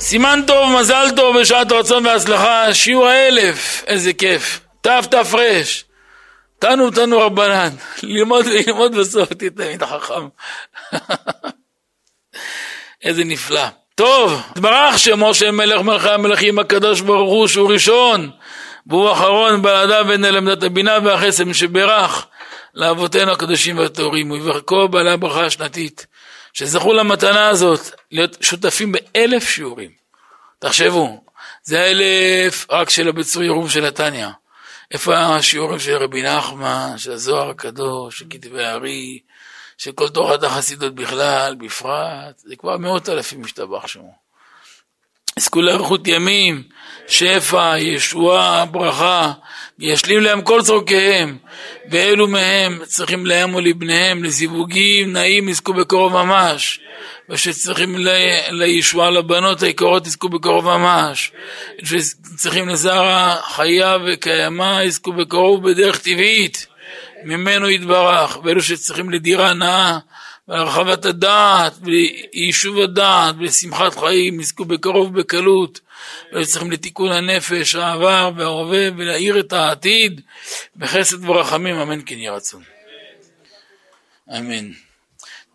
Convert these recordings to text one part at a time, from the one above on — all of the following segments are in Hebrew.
סימן טוב, מזל טוב, בשעת רצון והצלחה, שיעור האלף, איזה כיף. תת"ר, תנו תנו רבנן, ללמוד וללמוד בסוף תתלמיד חכם. איזה נפלא. טוב, תברך שמו של מלך מלכי המלכים הקדוש ברוך הוא שהוא ראשון והוא אחרון בלעדיו ונעל עמדת הבינה והחסד שברך לאבותינו הקדושים והטהורים וברכו בעלי הברכה השנתית שזכו למתנה הזאת להיות שותפים באלף שיעורים. תחשבו, זה האלף רק של הביצור ירום של נתניה. איפה השיעורים של רבי נחמן, של הזוהר הקדוש, של כתבי הארי, של כל תורת החסידות בכלל, בפרט, זה כבר מאות אלפים משתבח שמו. יזכו לאריכות ימים, שפע, ישועה, ברכה, וישלים להם כל צורכיהם, ואלו מהם צריכים להם ולבניהם, לזיווגים נעים יזכו בקרוב ממש, ושצריכים לישועה לבנות היקרות יזכו בקרוב ממש, ושצריכים לזרע חיה וקיימה יזכו בקרוב בדרך טבעית, ממנו יתברך, ואלו שצריכים לדירה נאה והרחבת הדעת, ויישוב הדעת, ושמחת חיים, יזכו בקרוב בקלות, וצריכים לתיקון הנפש, העבר וההווה, ולהאיר את העתיד, בחסד ורחמים, אמן כן יהי רצון. אמן.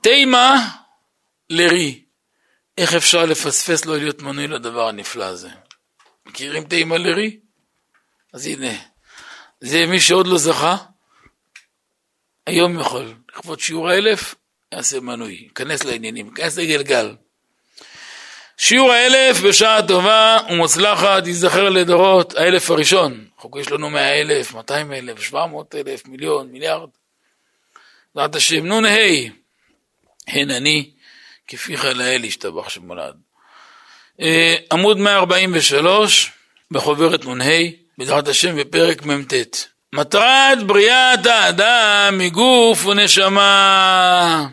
תימה לרי, איך אפשר לפספס לא להיות מנוי לדבר הנפלא הזה? מכירים תימה לרי? אז הנה, זה מי שעוד לא זכה, היום יכול, לכבוד שיעור האלף, יעשה מנוי, ייכנס לעניינים, ייכנס לגלגל. שיעור האלף בשעה טובה ומוצלחת ייזכר לדורות, האלף הראשון. חוק יש לנו מאה אלף, מאתיים אלף, שבע מאות אלף, מיליון, מיליארד. בעזרת השם, נ"ה, הן אני, כפיך לאל ישתבח שמולד. אה, עמוד 143 בחוברת נ"ה, בעזרת השם בפרק מ"ט. מטרת בריאת האדם מגוף ונשמה.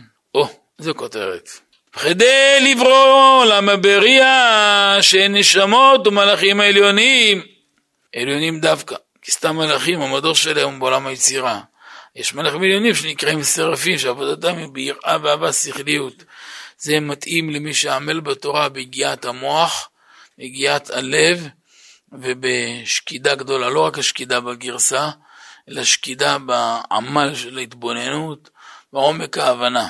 זו כותרת. כדי לברוא עולם הבריאה שהן נשמות ומלאכים העליונים, עליונים דווקא, כי סתם מלאכים המדור שלהם בעולם היצירה. יש מלאכים עליונים שנקראים שרפים שעבודתם היא ביראה ואהבה שכליות. זה מתאים למי שעמל בתורה ביגיעת המוח, ביגיעת הלב ובשקידה גדולה, לא רק השקידה בגרסה, אלא שקידה בעמל של ההתבוננות, בעומק ההבנה.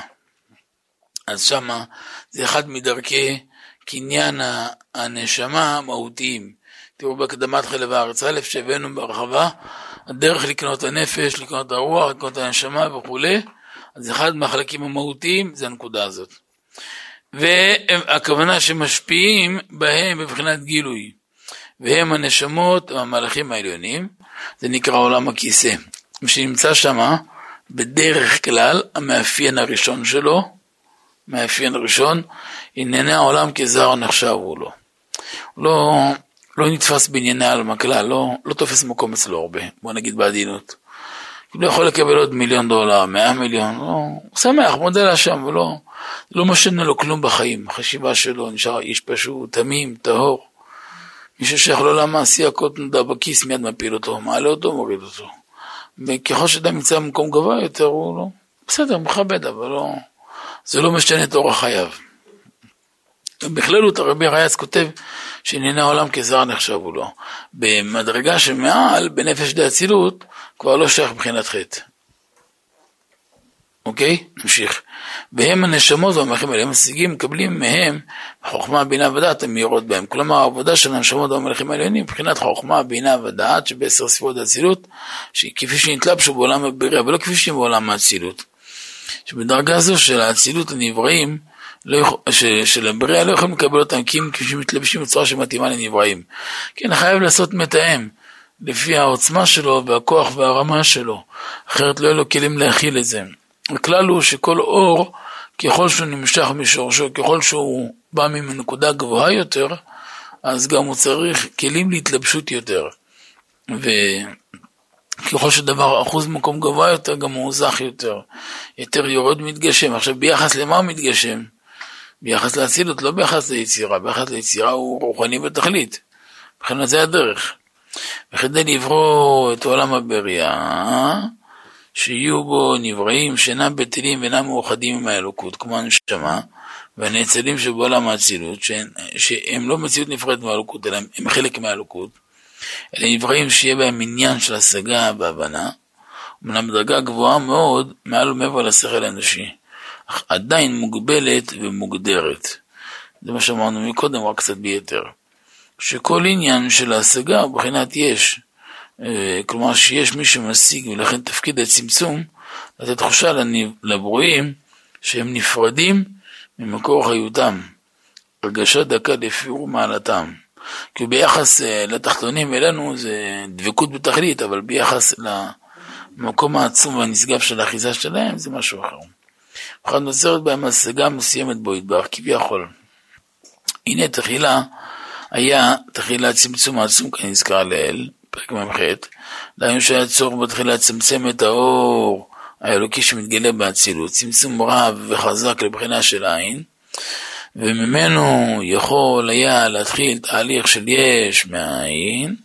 אז שמה זה אחד מדרכי קניין הנשמה המהותיים. תראו בהקדמת חלב הארץ א' שהבאנו בהרחבה, הדרך לקנות הנפש, לקנות הרוח, לקנות הנשמה וכולי, אז אחד מהחלקים המהותיים זה הנקודה הזאת. והכוונה שמשפיעים בהם בבחינת גילוי, והם הנשמות, המלאכים העליונים, זה נקרא עולם הכיסא. שנמצא שמה, בדרך כלל המאפיין הראשון שלו מאפיין ראשון, ענייני העולם כזר נחשבו לו. לא, לא נתפס בענייני העלמא כלל, לא, לא תופס מקום אצלו הרבה, בוא נגיד בעדינות. הוא לא יכול לקבל עוד מיליון דולר, מאה מיליון, לא, הוא שמח, מודה להשם, ולא לא משנה לו כלום בחיים, החשיבה שלו נשאר איש פשוט, תמים, טהור. מי ששייך לעולם מעשי הכל נודע בכיס, מיד מפיל אותו, מעלה אותו, מוריד אותו. וככל שאדם נמצא במקום גבוה יותר, הוא לא, בסדר, מכבד, אבל לא... זה לא משנה את אורח חייו. בכללות הרבי רייץ כותב שענייני העולם כזר נחשבו לו. במדרגה שמעל, בנפש די אצילות, כבר לא שייך מבחינת חטא. אוקיי? נמשיך. והם הנשמות והמלכים האלה, הם משיגים, מקבלים מהם חוכמה, בינה ודעת המאירות בהם. כלומר, העבודה של הנשמות והמלכים העליונים מבחינת חוכמה, בינה ודעת שבעשר ספירות האצילות, כפי שנתלבשו בעולם הבריאה, ולא כפי שהם בעולם האצילות. שבדרגה זו של האצילות הנבראים, לא של הבריאה לא יכולים לקבל אותם כי הם מתלבשים בצורה שמתאימה לנבראים. כן, חייב לעשות מתאם, לפי העוצמה שלו והכוח והרמה שלו, אחרת לא יהיו לו כלים להכיל את זה. הכלל הוא שכל אור, ככל שהוא נמשך משורשו, ככל שהוא בא מנקודה גבוהה יותר, אז גם הוא צריך כלים להתלבשות יותר. ו... ככל שדבר אחוז מקום גבוה יותר, גם הוא זך יותר. יותר יורד מתגשם. עכשיו, ביחס למה הוא מתגשם? ביחס לאצילות, לא ביחס ליצירה. ביחס ליצירה הוא רוחני בתכלית. מבחינת זה הדרך. וכדי לברוא את עולם הבריאה, שיהיו בו נבראים שאינם בטלים ואינם מאוחדים עם האלוקות, כמו הנשמה, והנאצלים שבעולם האצילות, שהם לא מציאות נפרדת מהאלוקות, אלא הם חלק מהאלוקות, אלה נבראים שיהיה בהם עניין של השגה והבנה, אמנם בדרגה גבוהה מאוד, מעל ומעבר לשכל האנושי, אך עדיין מוגבלת ומוגדרת. זה מה שאמרנו מקודם, רק קצת ביתר. שכל עניין של ההשגה הוא מבחינת יש. אה, כלומר שיש מי שמשיג, ולכן תפקיד הצמצום, לתת תחושה לברואים שהם נפרדים ממקור חיותם, הרגשה דקה לפי מעלתם. כי ביחס אה, לתחתונים אלינו זה דבקות בתכלית, אבל ביחס למקום העצום והנשגב של האחיזה שלהם זה משהו אחר. וכאן נוצרת בהם השגה מסוימת בו ידבר, כביכול. הנה תחילה היה תחילה צמצום העצום כנזכר לאל, פרק מ"ח, דהיינו שהיה צורך בתחילה לצמצם את האור האלוקי שמתגלה באצילות, צמצום רב וחזק לבחינה של עין, וממנו יכול היה להתחיל תהליך של יש מהעין,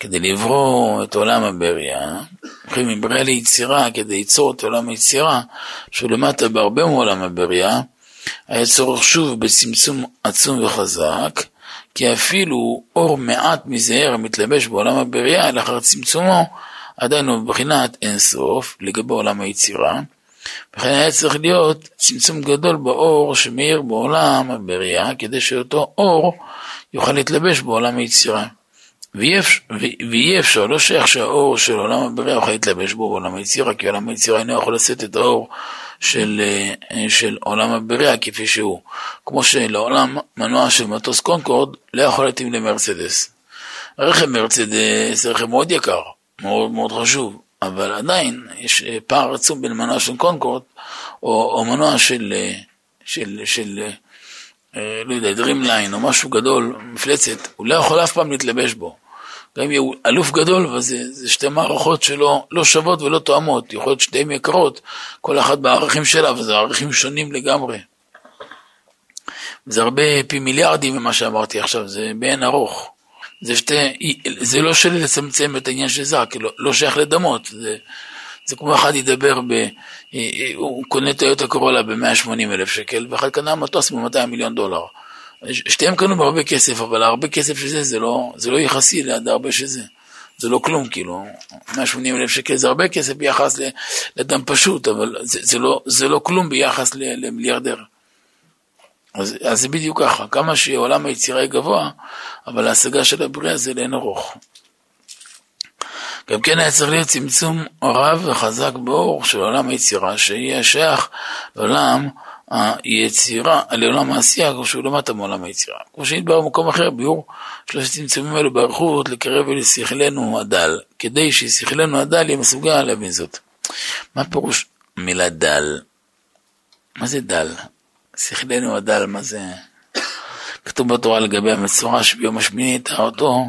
כדי לברוא את עולם הבריאה, הולכים מבריאה ליצירה כדי ליצור את עולם היצירה, שהוא למטה בהרבה מעולם הבריאה, היה צורך שוב בצמצום עצום וחזק, כי אפילו אור מעט מזער המתלבש בעולם הבריאה לאחר צמצומו, עדיין הוא בבחינת אינסוף לגבי עולם היצירה, וכן היה צריך להיות צמצום גדול באור שמאיר בעולם הבריאה, כדי שאותו אור יוכל להתלבש בעולם היצירה. ויהיה אפשר, לא שייך שהאור של עולם הבריאה יוכל להתלבש בו בעולם היצירה, כי עולם היצירה אינו יכול לשאת את האור של, אה, של עולם הבריאה כפי שהוא. כמו שלעולם מנוע של מטוס קונקורד לא יכול להתאים למרצדס. רכב מרצדס זה רכב מאוד יקר, מאוד מאוד חשוב, אבל עדיין יש אה, פער עצום בין מנוע של קונקורד או, או מנוע של, אה, של, של, של לא יודע, דרימליינר או משהו גדול, מפלצת, הוא לא יכול אף פעם להתלבש בו. גם אם יהיה אלוף גדול, אבל זה, זה שתי מערכות שלא לא שוות ולא תואמות, יכול להיות שתיהן יקרות, כל אחת בערכים שלה, וזה ערכים שונים לגמרי. זה הרבה פי מיליארדים ממה שאמרתי עכשיו, זה בעין ארוך. זה, שתי, זה לא שלי לצמצם את העניין של זר, כי לא, לא שייך לדמות, זה, זה כמו אחד ידבר, ב, הוא קונה טויוטה קורולה ב-180 אלף שקל, ואחד קנה מטוס ב-200 מיליון דולר. שתיהם קנו בהרבה כסף, אבל הרבה כסף שזה, זה לא, זה לא יחסי ליד הרבה שזה. זה לא כלום, כאילו, 180 אלף שקל זה הרבה כסף ביחס לאדם פשוט, אבל זה, זה, לא, זה לא כלום ביחס למיליארדר. אז, אז זה בדיוק ככה, כמה שעולם היצירה היא גבוה, אבל ההשגה של הבריאה זה לאין ארוך. גם כן היה צריך להיות צמצום רב וחזק באור של עולם היצירה, שיהיה שייך לעולם היצירה, לעולם העשייה, כמו שהוא למטה מעולם היצירה. כמו שנדבר במקום אחר, ביור שלושת צמצומים האלו באריכות, לקרב אל שכלנו הדל, כדי ששכלנו הדל יהיה מסוגל להבין זאת. מה פירוש מילה דל? מה זה דל? שכלנו הדל, מה זה? כתוב בתורה לגבי המצורע שביום השמיני יטעה אותו,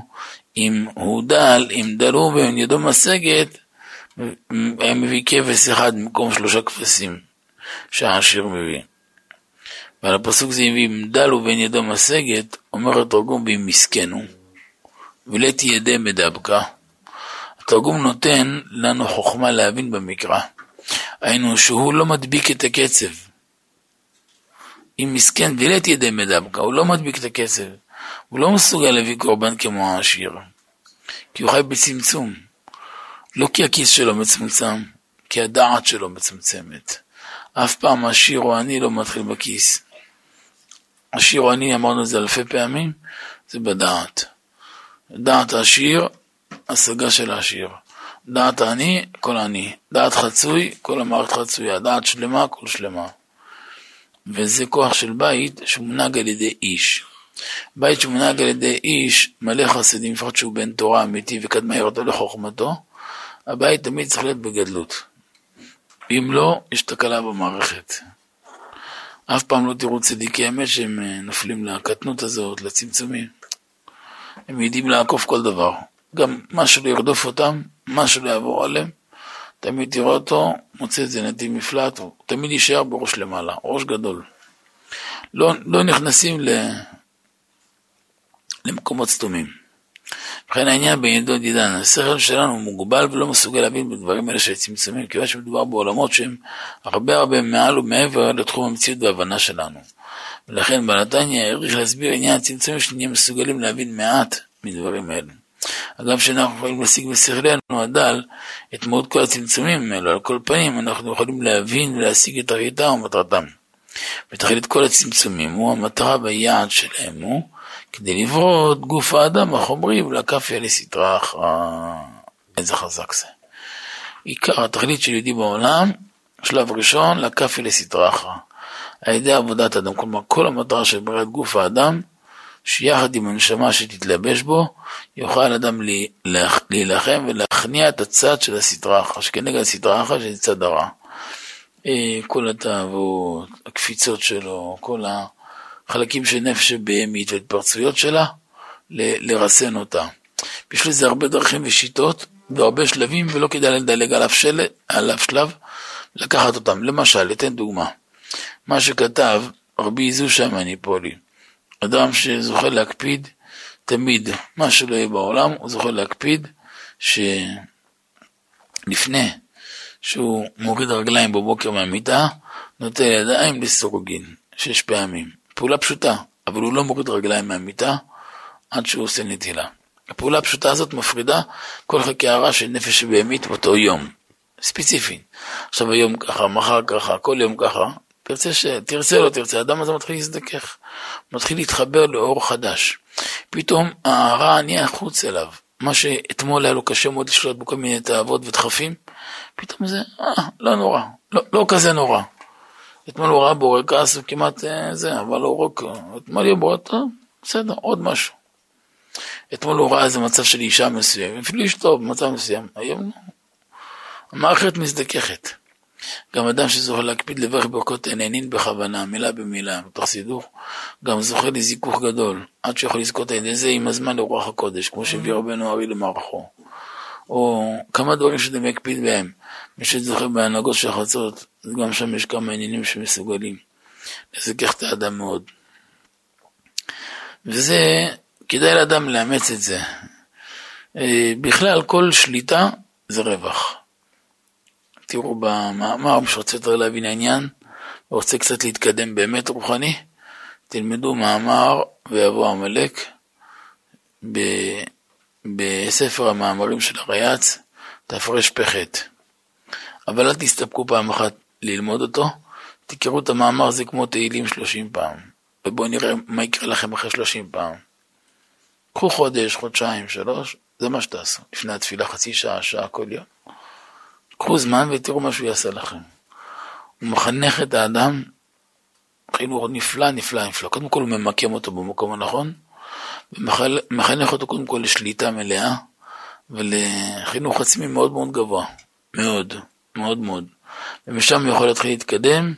אם הוא דל, אם דלו ואין ידו משגת, היה מביא כבש אחד במקום שלושה כבשים שהעשיר מביא. ועל הפסוק זה הביא דל ובין ידו משגת, אומר התרגום ואם מסכנו, ולתי ידי מדבקה. התרגום נותן לנו חוכמה להבין במקרא, היינו שהוא לא מדביק את הקצב. אם מסכן ולית ידי מדבקה, הוא לא מדביק את הקצב. הוא לא מסוגל להביא קורבן כמו העשיר, כי הוא חי בצמצום. לא כי הכיס שלו מצומצם, כי הדעת שלו מצמצמת. אף פעם עשיר או עני לא מתחיל בכיס. עשיר או עני, אמרנו את זה אלפי פעמים, זה בדעת. דעת העשיר, השגה של העשיר. דעת העני, כל עני. דעת חצוי, כל המערכת חצויה. דעת שלמה, כל שלמה. וזה כוח של בית שמונהג על ידי איש. בית שמונהג על ידי איש מלא חסדים, לפחות שהוא בן תורה אמיתי וקדמה ירדו לחוכמתו, הבית תמיד צריך להיות בגדלות. אם לא, יש תקלה במערכת. אף פעם לא תראו צדיקי אמת שהם אה, נופלים לקטנות הזאת, לצמצומים. הם יודעים לעקוף כל דבר. גם מה שלא ירדוף אותם, מה שלא יעבור עליהם, תמיד תראה אותו, מוצא איזה נתיב מפלט, הוא תמיד יישאר בראש למעלה, ראש גדול. לא, לא נכנסים ל... למקומות סתומים. ובכן העניין בעידוד עידן, השכל שלנו מוגבל ולא מסוגל להבין בדברים האלה של צמצומים, כיוון שמדובר בעולמות שהם הרבה הרבה מעל ומעבר לתחום המציאות וההבנה שלנו. ולכן בעלתניא העריך להסביר עניין הצמצומים שנהיה מסוגלים להבין מעט מדברים אלה. אגב שאנחנו יכולים להשיג בשכלנו הדל את מאוד כל הצמצומים האלו, על כל פנים אנחנו יכולים להבין ולהשיג את הראיתם ומטרתם. ותכלית כל הצמצומים הוא המטרה והיעד שלהם הוא כדי לברוא את גוף האדם החומרי ולקפיה לסטרה אחרא. איזה חזק זה. עיקר התכלית של יהודי בעולם, שלב ראשון, לקפיה לסטרה אחרא. על ידי עבודת אדם, כלומר כל המטרה של בריאת גוף האדם, שיחד עם הנשמה שתתלבש בו, יוכל אדם להילחם ולהכניע את הצד של הסטרה אחרא, שכנגד הסטרה אחרא שזה צד הרע. אה, כל התאוות, הקפיצות שלו, כל החלקים של נפש הבהמית וההתפרצויות שלה, לרסן אותה. בשביל זה הרבה דרכים ושיטות והרבה שלבים, ולא כדאי לדלג על אף, של... על אף שלב, לקחת אותם. למשל, אתן דוגמה. מה שכתב רבי איזושה מניפולי, אדם שזוכה להקפיד תמיד, מה שלא יהיה בעולם, הוא זוכה להקפיד שלפני שהוא מוריד רגליים בבוקר מהמיטה, נוטל ידיים לסורוגין, שש פעמים. פעולה פשוטה, אבל הוא לא מוריד רגליים מהמיטה עד שהוא עושה נטילה. הפעולה הפשוטה הזאת מפרידה כל חלקי הרע של נפש בהמית באותו יום, ספציפי. עכשיו היום ככה, מחר ככה, כל יום ככה, תרצה, ש... תרצה לא תרצה, האדם הזה מתחיל להזדכך, מתחיל להתחבר לאור חדש. פתאום הרע נהיה חוץ אליו. מה שאתמול היה לו קשה מאוד לשלוט בכל מיני תאוות ודחפים, פתאום זה, אה, לא נורא, לא, לא כזה נורא. אתמול הוא ראה בורקס וכמעט אה, זה, אבל הוא רק, אתמול יהיה בורקס, בסדר, עוד משהו. אתמול הוא ראה איזה מצב של אישה מסוים, אפילו אשתו במצב מסוים, היום לא. המערכת מזדככת. גם אדם שזוכה להקפיד לברך ברכות עיננין בכוונה, מילה במילה, בתוך סידור, גם זוכה לזיכוך גדול, עד שיכול לזכות על ידי זה עם הזמן לרוח הקודש, כמו שהביא רבנו ארי למערכו. או כמה דברים שאדם יקפיד בהם. מי שזוכה בהנהגות של החצות, גם שם יש כמה עניינים שמסוגלים לזכך את האדם מאוד. וזה, כדאי לאדם לאמץ את זה. אה, בכלל, כל שליטה זה רווח. תראו במאמר, מי שרוצה יותר להבין העניין, ורוצה קצת להתקדם באמת רוחני, תלמדו מאמר ויבוא עמלק בספר המאמרים של הרייץ, תפ"פ. אבל אל תסתפקו פעם אחת ללמוד אותו, תקראו את המאמר הזה כמו תהילים שלושים פעם, ובואו נראה מה יקרה לכם אחרי שלושים פעם. קחו חודש, חודשיים, שלוש, זה מה שתעשו. לפני התפילה חצי שעה, שעה כל יום. קחו זמן ותראו מה שהוא יעשה לכם. הוא מחנך את האדם חינוך נפלא, נפלא, נפלא. קודם כל הוא ממקם אותו במקום הנכון, ומחנך אותו קודם כל לשליטה מלאה ולחינוך עצמי מאוד מאוד גבוה. מאוד, מאוד מאוד. ומשם הוא יכול להתחיל להתקדם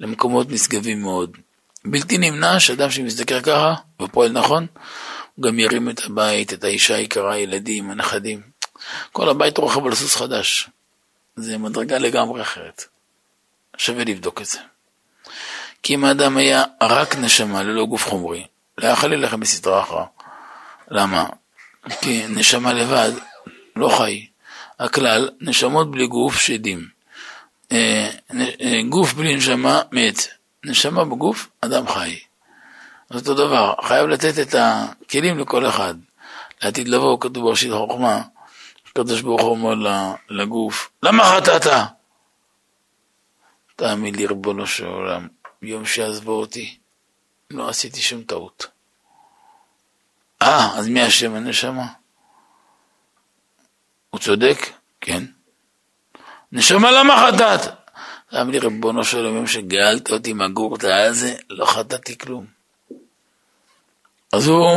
למקומות נשגבים מאוד. בלתי נמנע שאדם שמזדקר ככה ופועל נכון, הוא גם ירים את הבית, את האישה היקרה, הילדים, הנכדים. כל הבית רוכב על סוס חדש. זה מדרגה לגמרי אחרת. שווה לבדוק את זה. כי אם האדם היה רק נשמה ללא גוף חומרי, לא יכול ללכת בסדרה אחרא. למה? כי נשמה לבד לא חי. הכלל, נשמות בלי גוף שדים. אה, אה, גוף בלי נשמה מת. נשמה בגוף, אדם חי. זה אותו דבר, חייב לתת את הכלים לכל אחד. לעתיד לבוא, כתוב בראשית החוכמה, הקדוש ברוך הוא אומר לגוף, למה חטאת? תאמין לי, ריבונו של עולם, יום שעזבו אותי, לא עשיתי שום טעות. אה, אז מי אשם הנשמה? הוא צודק? כן. נשמה למה חטאת? תאמין לי, ריבונו של עולם, יום שגאלת אותי מהגורתה הזה, לא חטאתי כלום. אז הוא,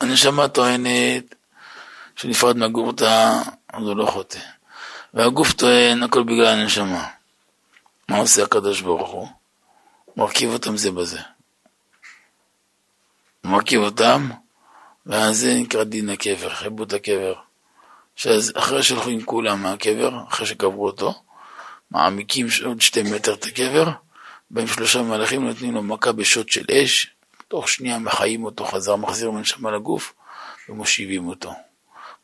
הנשמה טוענת שנפרד מהגורתה, אז הוא לא חוטא. והגוף טוען, הכל בגלל הנשמה. מה עושה הקדוש ברוך הוא? מרכיב אותם זה בזה. מרכיב אותם, ואז זה נקרא דין הקבר, חיבוט הקבר. שאז אחרי שהלכו עם כולם מהקבר, אחרי שקברו אותו, מעמיקים עוד שתי מטר את הקבר, באים שלושה מלאכים נותנים לו מכה בשוט של אש, תוך שנייה מחיים אותו חזר, מחזיר מנשמה לגוף, ומושיבים אותו.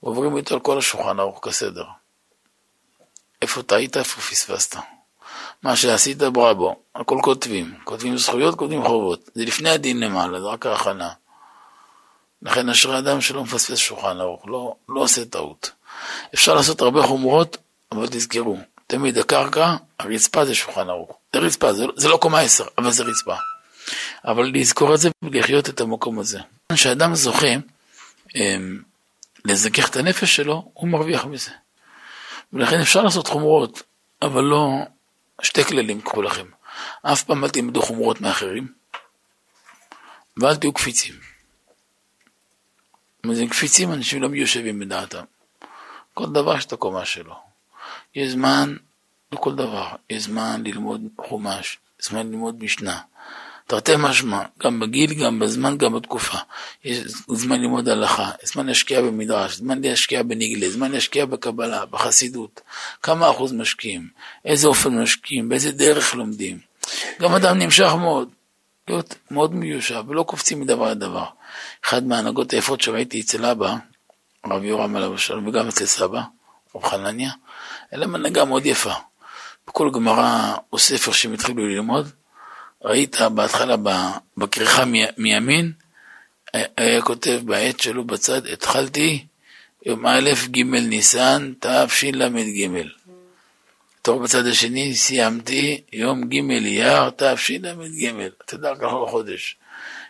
ועוברים איתו על כל השולחן ערוך כסדר. איפה טעית, איפה פספסת. מה שעשית בראבו, הכל כותבים, כותבים זכויות, כותבים חובות, זה לפני הדין למעלה, זה רק ההכנה. לכן אשרי אדם שלא מפספס שולחן ערוך, לא, לא עושה טעות. אפשר לעשות הרבה חומרות, אבל תזכרו, תמיד הקרקע, הרצפה זה שולחן ערוך. זה רצפה, זה, זה לא קומה עשר, אבל זה רצפה. אבל לזכור את זה ולחיות את המקום הזה. כשאדם זוכה אמ, לזכך את הנפש שלו, הוא מרוויח מזה. ולכן אפשר לעשות חומרות, אבל לא שתי כללים קחו לכם. אף פעם אל תלמדו חומרות מאחרים, ואל תהיו קפיצים. אם זה קפיצים, אנשים לא מיושבים בדעתם. כל דבר יש את הקומה שלו. יש זמן לכל דבר. יש זמן ללמוד חומש, זמן ללמוד משנה. תרתי משמע, גם בגיל, גם בזמן, גם בתקופה. יש זמן ללמוד הלכה, זמן להשקיע במדרש, זמן להשקיע בנגלה, זמן להשקיע בקבלה, בחסידות. כמה אחוז משקיעים, איזה אופן משקיעים, באיזה דרך לומדים. גם אדם נמשך מאוד, להיות מאוד מיושב, ולא קופצים מדבר לדבר. אחד מההנהגות היפות שראיתי אצל אבא, הרב יורם עליו השלום, וגם אצל סבא, רב חנניה, להם הנהגה מאוד יפה. בכל גמרא או ספר שהם התחילו ללמוד, ראית בהתחלה בכריכה מימין, היה כותב בעט שלו בצד, התחלתי יום א' ג' ניסן תשל"ג. טוב בצד השני סיימתי יום ג' אייר תשל"ג. אתה יודע, ככה בחודש.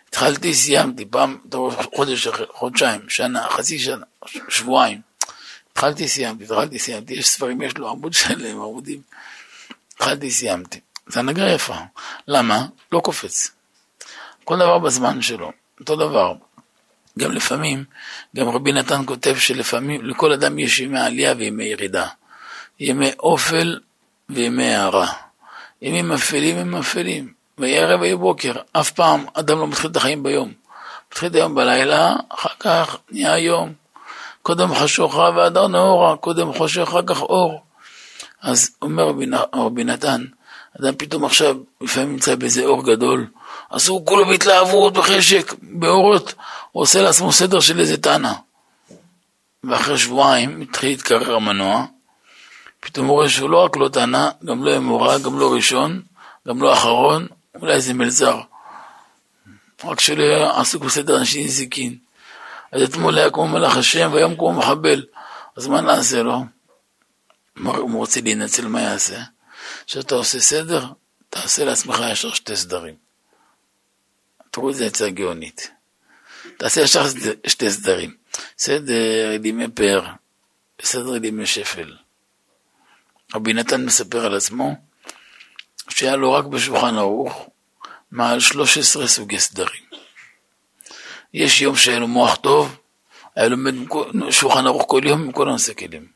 התחלתי, סיימתי, פעם, חודש אחר, חודשיים, שנה, חצי שנה, שבועיים. התחלתי, סיימתי, התחלתי, סיימתי. יש ספרים, יש לו עמוד שלם, עמודים. התחלתי, סיימתי. זה הנהגה יפה. למה? לא קופץ. כל דבר בזמן שלו, אותו דבר. גם לפעמים, גם רבי נתן כותב שלפעמים לכל אדם יש ימי עלייה וימי ירידה. ימי אופל וימי הערה. ימים אפלים הם אפלים, ויהי ערב ויהי בוקר. אף פעם אדם לא מתחיל את החיים ביום. מתחיל את היום בלילה, אחר כך נהיה יום. קודם חשוכה והדר נאורה, קודם חושך, אחר כך אור. אז אומר רבי נתן, אדם פתאום עכשיו, לפעמים נמצא באיזה אור גדול, אז הוא כולו בהתלהבות, בחשק, באורות, הוא עושה לעצמו סדר של איזה תנא. ואחרי שבועיים מתחיל להתקרר המנוע, פתאום הוא רואה שהוא לא רק לא תנא, גם לא אמורה, גם לא ראשון, גם לא אחרון, אולי איזה מלזר. רק שלא עסוק בסדר אנשים נזיקין. אז אתמול היה כמו מלאך השם והיום כמו מחבל. אז מה נעשה לו? הוא רוצה להינצל, מה יעשה? כשאתה עושה סדר, תעשה לעצמך ישר שתי סדרים. תראו את זה עצה גאונית. תעשה ישר שתי סדרים. סדר לימי פאר, וסדר לימי שפל. רבי נתן מספר על עצמו שהיה לו רק בשולחן ערוך מעל 13 סוגי סדרים. יש יום שהיה לו מוח טוב, היה לומד שולחן ערוך כל יום עם כל הנושא כלים.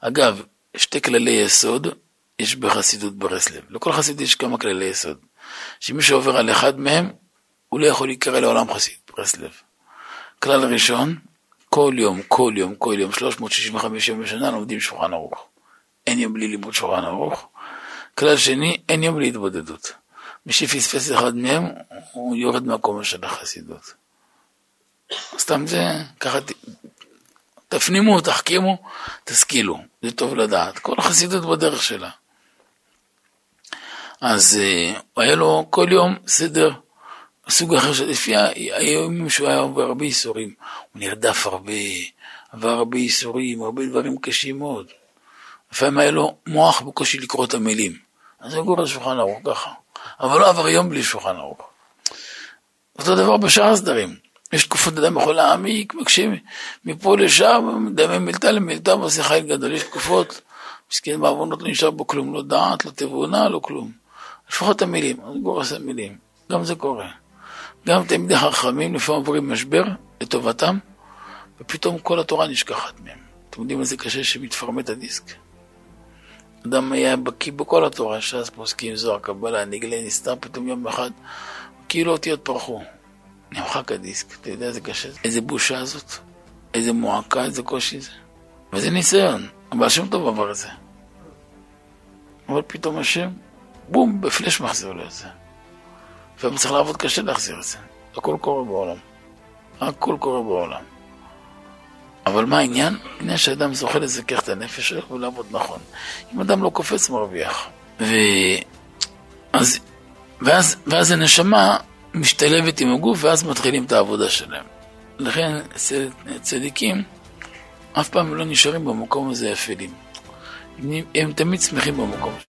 אגב, שתי כללי יסוד יש בחסידות ברסלב. לכל חסיד יש כמה כללי יסוד. שמי שעובר על אחד מהם, הוא לא יכול להיקרא לעולם חסיד, ברסלב. כלל ראשון, כל יום, כל יום, כל יום, 365 יום בשנה לומדים שולחן ערוך. אין יום בלי לימוד שולחן ערוך. כלל שני, אין יום בלי התבודדות. מי שפספס אחד מהם, הוא יורד מהקומה של החסידות. סתם זה, ככה תפנימו, תחכימו, תשכילו, זה טוב לדעת. כל החסידות בדרך שלה. אז uh, היה לו כל יום סדר, סוג אחר, לפי הימים שהוא היה עובר הרבה ייסורים. הוא נרדף הרבה, עבר הרבה ייסורים, הרבה דברים קשים מאוד. לפעמים היה לו מוח בקושי לקרוא את המילים. אז הוא קורא שולחן ערוך ככה. אבל לא עבר יום בלי שולחן ערוך. אותו דבר בשאר הסדרים. יש תקופות אדם יכול להעמיק, מקשים מפה לשם, מדמה מילתא למילתא ועושה חיל גדול. יש תקופות, מסכן בעוונות לא נשאר בו כלום, לא דעת, לא תבונה, לא כלום. לפחות המילים, אז גורס המילים, גם זה קורה. גם תלמידי חכמים לפעמים עוברים משבר לטובתם, ופתאום כל התורה נשכחת מהם. אתם יודעים איזה קשה שמתפרמט הדיסק. אדם היה בקיא בכל התורה, ש"ס, פוסקים, זוהר, קבלה, נגלה, נסתר, פתאום יום אחד, כאילו אותיות פרחו. נמחק הדיסק, אתה יודע איזה קשה זה? איזה בושה זאת, איזה מועקה, איזה קושי זה. וזה ניסיון, אבל השם טוב עבר את זה. אבל פתאום השם, בום, בפלאש מחזיר לו את זה. לפעמים צריך לעבוד קשה להחזיר את זה. הכל קורה בעולם. הכל קורה בעולם. אבל מה העניין? העניין שאדם זוכה לזכך את הנפש שלו ולעבוד נכון. אם אדם לא קופץ, מרוויח. ו... אז... ואז, ואז הנשמה משתלבת עם הגוף, ואז מתחילים את העבודה שלהם. לכן צד... צדיקים אף פעם לא נשארים במקום הזה אפלים. הם תמיד שמחים במקום.